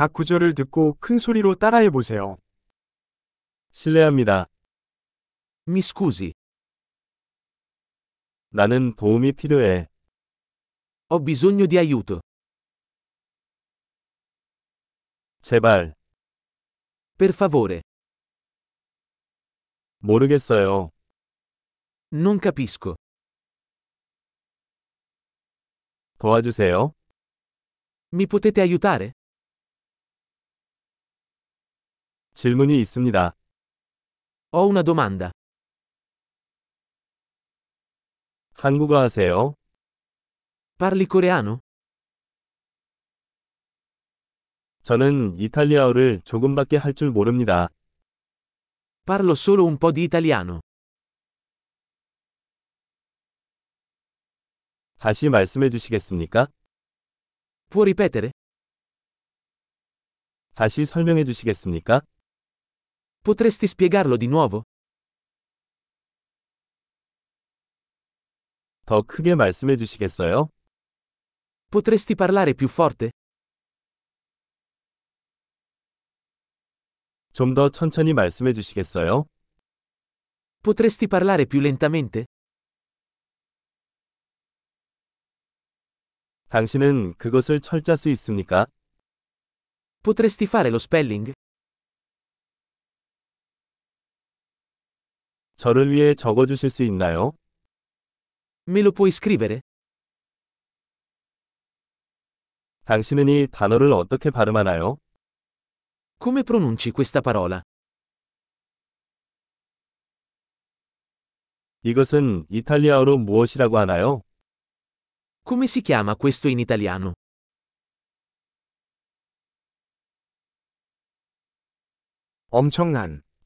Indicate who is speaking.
Speaker 1: 각 구절을 듣고 큰 소리로 따라해 보세요.
Speaker 2: 실례합니다.
Speaker 3: Mi scusi,
Speaker 2: 나는 도움이 필요해.
Speaker 3: ho bisogno di aiuto.
Speaker 2: 제발.
Speaker 3: Per favore,
Speaker 2: 모르겠어요.
Speaker 3: non capisco.
Speaker 2: 도와주세요.
Speaker 3: Mi potete aiutare?
Speaker 2: 질문이 있습니다.
Speaker 3: Ho una domanda.
Speaker 2: 한국어 하세요?
Speaker 3: Parli coreano?
Speaker 2: 저는 이탈리아어를 조금밖에 할 줄 모릅니다.
Speaker 3: Parlo solo un po' di italiano.
Speaker 2: 다시 말씀해 주시겠습니까?
Speaker 3: Può ripetere?
Speaker 2: 다시 설명해 주시겠습니까?
Speaker 3: Potresti spiegarlo di nuovo?
Speaker 2: 더 크게 말씀해 주시겠어요?
Speaker 3: Potresti parlare più forte?
Speaker 2: 좀 더 천천히 말씀해 주시겠어요?
Speaker 3: Potresti parlare più lentamente?
Speaker 2: 당신은 그것을 철자 수 있습니까?
Speaker 3: Potresti fare lo spelling?
Speaker 2: 저를 위해 적어 주실 수 있나요?
Speaker 3: Me lo puoi scrivere?
Speaker 2: 당신은 이 단어를 어떻게 발음하나요?
Speaker 3: Come pronunci questa parola?
Speaker 2: 이것은 이탈리아어로 무엇이라고 하나요?
Speaker 3: Come si chiama questo in italiano?
Speaker 1: 엄청난